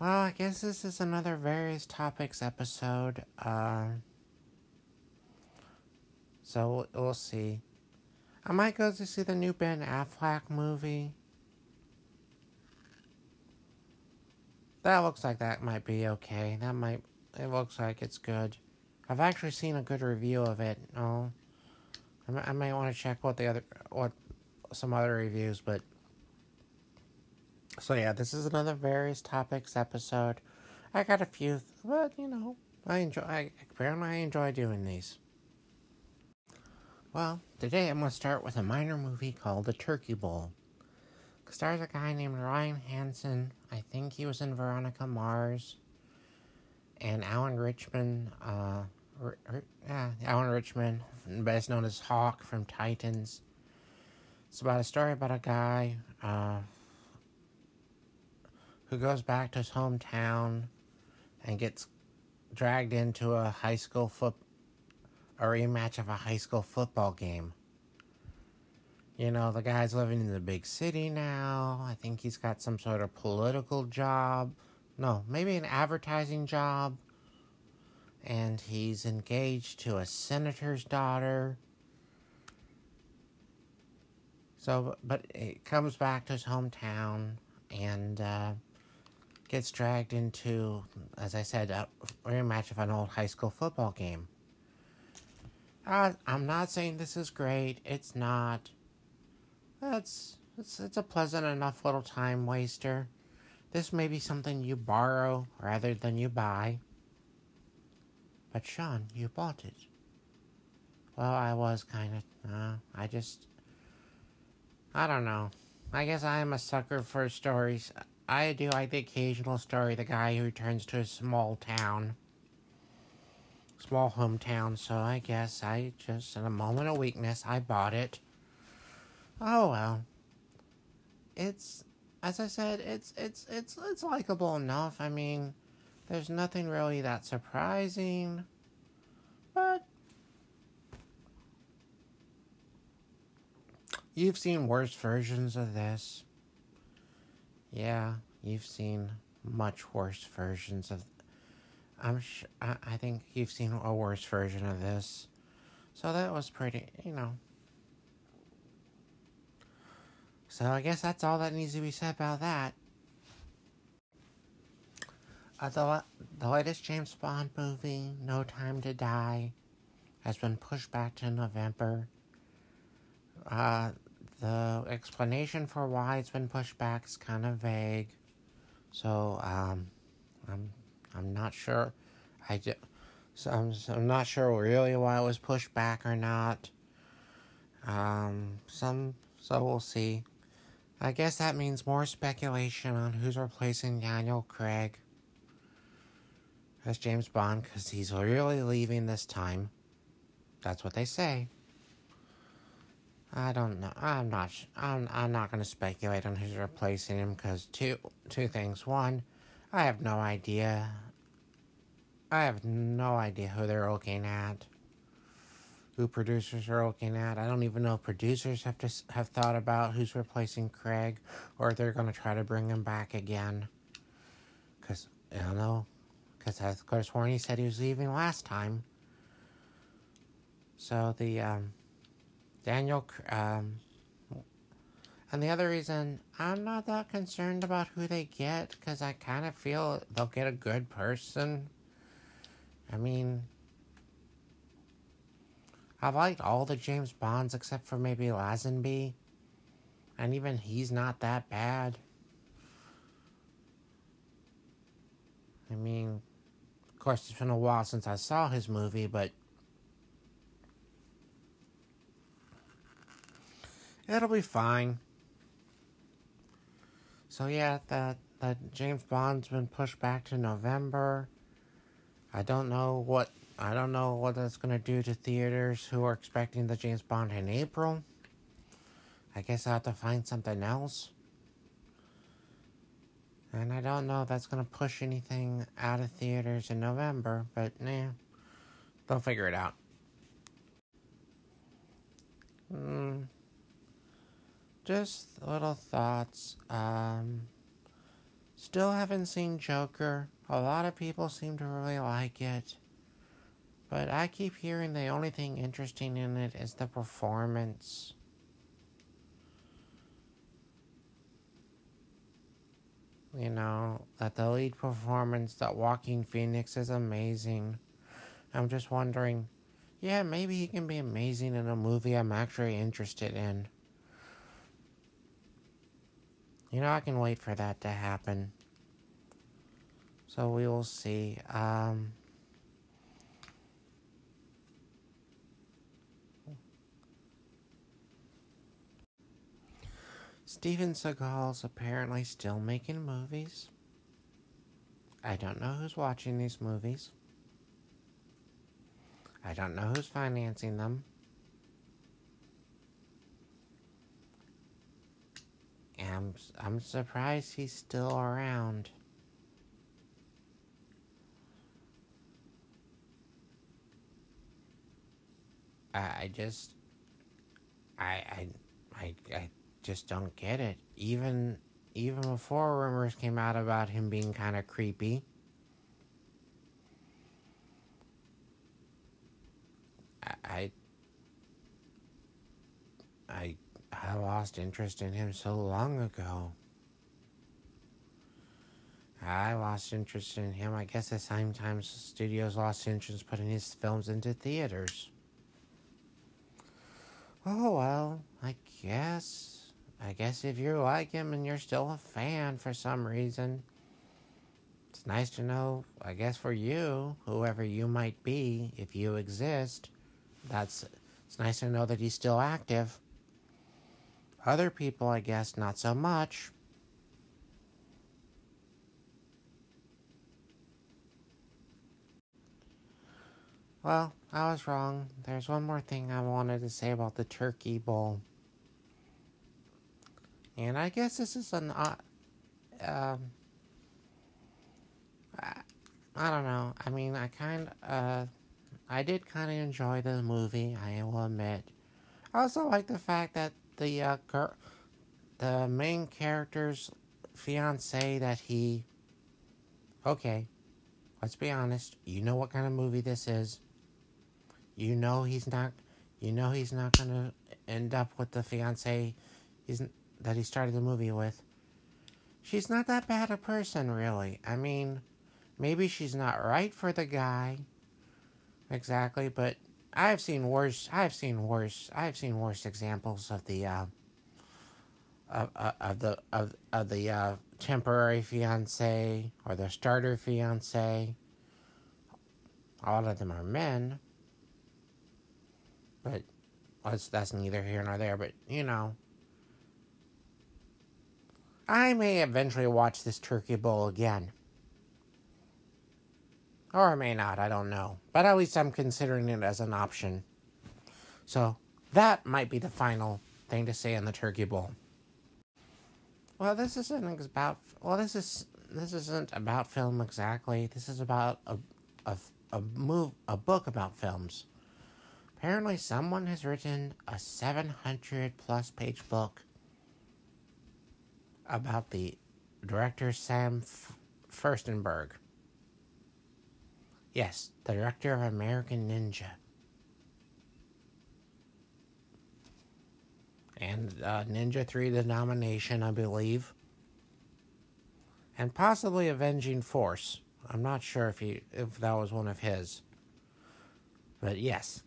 Well, I guess this is another various topics episode. Uh, so we'll see. I might go to see the new Ben Affleck movie. That looks like that might be okay. That might. It looks like it's good. I've actually seen a good review of it. Oh, I, I might want to check what the other what some other reviews, but so yeah, this is another various topics episode. I got a few, but you know, I enjoy. I apparently I enjoy doing these. Well, today I'm going to start with a minor movie called The Turkey Bowl. It stars a guy named Ryan Hansen. I think he was in Veronica Mars. And Alan Ritchson. Uh, R- R- yeah, Alan Ritchson, best known as Hawk from Titans. It's about a story about a guy uh, who goes back to his hometown and gets dragged into a high school foot a rematch of a high school football game. You know, the guy's living in the big city now. I think he's got some sort of political job. No, maybe an advertising job. And he's engaged to a senator's daughter. So, but it comes back to his hometown and uh, gets dragged into, as I said, a rematch of an old high school football game. Uh, I'm not saying this is great. It's not. It's, it's it's a pleasant enough little time waster. This may be something you borrow rather than you buy. But Sean, you bought it. Well, I was kind of. Uh, I just. I don't know. I guess I am a sucker for stories. I do like the occasional story the guy who returns to a small town small hometown, so I guess I just, in a moment of weakness, I bought it. Oh well. It's, as I said, it's it's it's it's likable enough. I mean, there's nothing really that surprising, but you've seen worse versions of this. Yeah, you've seen much worse versions of I'm sh- I, I think you've seen a worse version of this. So that was pretty, you know. So I guess that's all that needs to be said about that. Uh, the, the latest James Bond movie, No Time to Die, has been pushed back to November. Uh, the explanation for why it's been pushed back is kind of vague. So, um, I'm I'm not sure. I just, so I'm, so I'm not sure really why it was pushed back or not. Um, some so we'll see. I guess that means more speculation on who's replacing Daniel Craig as James Bond because he's really leaving this time. That's what they say. I don't know. I'm not. I'm. I'm not going to speculate on who's replacing him because two two things. One, I have no idea. I have no idea who they're looking at. Who producers are looking at. I don't even know if producers have to have thought about who's replacing Craig or if they're going to try to bring him back again. Because, I don't know. Because, of course, Warney said he was leaving last time. So, the, um, Daniel, um, and the other reason I'm not that concerned about who they get because I kind of feel they'll get a good person. I mean, I've liked all the James Bonds except for maybe Lazenby. And even he's not that bad. I mean, of course, it's been a while since I saw his movie, but it'll be fine. So yeah, that that James Bond's been pushed back to November. I don't know what I don't know what that's gonna do to theaters who are expecting the James Bond in April. I guess I have to find something else. And I don't know if that's gonna push anything out of theaters in November, but nah. They'll figure it out. Hmm just little thoughts. Um, Still haven't seen Joker. A lot of people seem to really like it. But I keep hearing the only thing interesting in it is the performance. You know, that the lead performance, that Joaquin Phoenix is amazing. I'm just wondering, yeah, maybe he can be amazing in a movie I'm actually interested in. You know, I can wait for that to happen. So we will see. Um, Steven Seagal's apparently still making movies. I don't know who's watching these movies. I don't know who's financing them. I'm, surprised he's still around. I, I just, I, I, I, I just don't get it. Even, even before rumors came out about him being kind of creepy. I, I, I lost interest in him so long ago. I lost interest in him. I guess at the same time studios lost interest putting his films into theaters. Oh well, I guess. I guess if you like him and you're still a fan for some reason, it's nice to know, I guess for you, whoever you might be, if you exist, that's it's nice to know that he's still active. Other people, I guess, not so much. Well, I was wrong. There's one more thing I wanted to say about the Turkey Bowl. And I guess this is an. Uh, um, I, I don't know. I mean, I kind of. Uh, I did kind of enjoy the movie, I will admit. I also like the fact that the uh, girl, the main character's fiance that he. Okay, let's be honest. You know what kind of movie this is. You know he's not. You know he's not gonna end up with the fiance. He's that he started the movie with. She's not that bad a person, really. I mean, maybe she's not right for the guy exactly, but I've seen worse. I've seen worse. I've seen worse examples of the uh, of, uh, of the of, of the uh, temporary fiance or the starter fiance. All of them are men, but that's that's neither here nor there. But you know, I may eventually watch this turkey bowl again. Or I may not, I don't know. But at least I'm considering it as an option. So that might be the final thing to say on the Turkey Bowl. Well, this isn't about. Well, this is this isn't about film exactly. This is about a a a move a book about films. Apparently, someone has written a 700 plus page book about the director Sam F- Firstenberg. Yes, the director of American Ninja. And uh, Ninja 3, the Domination, I believe. And possibly Avenging Force. I'm not sure if he if that was one of his. But yes.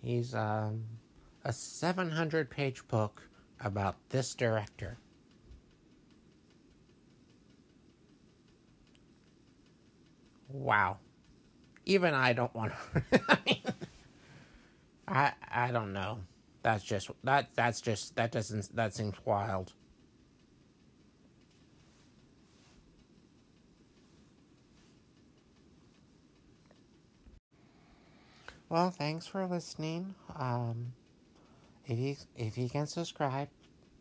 He's um, a 700 page book about this director. Wow. Even I don't want to. I I I don't know. That's just that that's just that doesn't that seems wild. Well, thanks for listening. Um, if you if you can subscribe,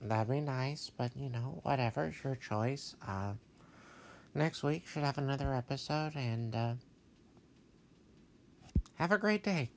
that'd be nice. But you know, whatever, it's your choice. Uh, next week should have another episode, and uh, have a great day.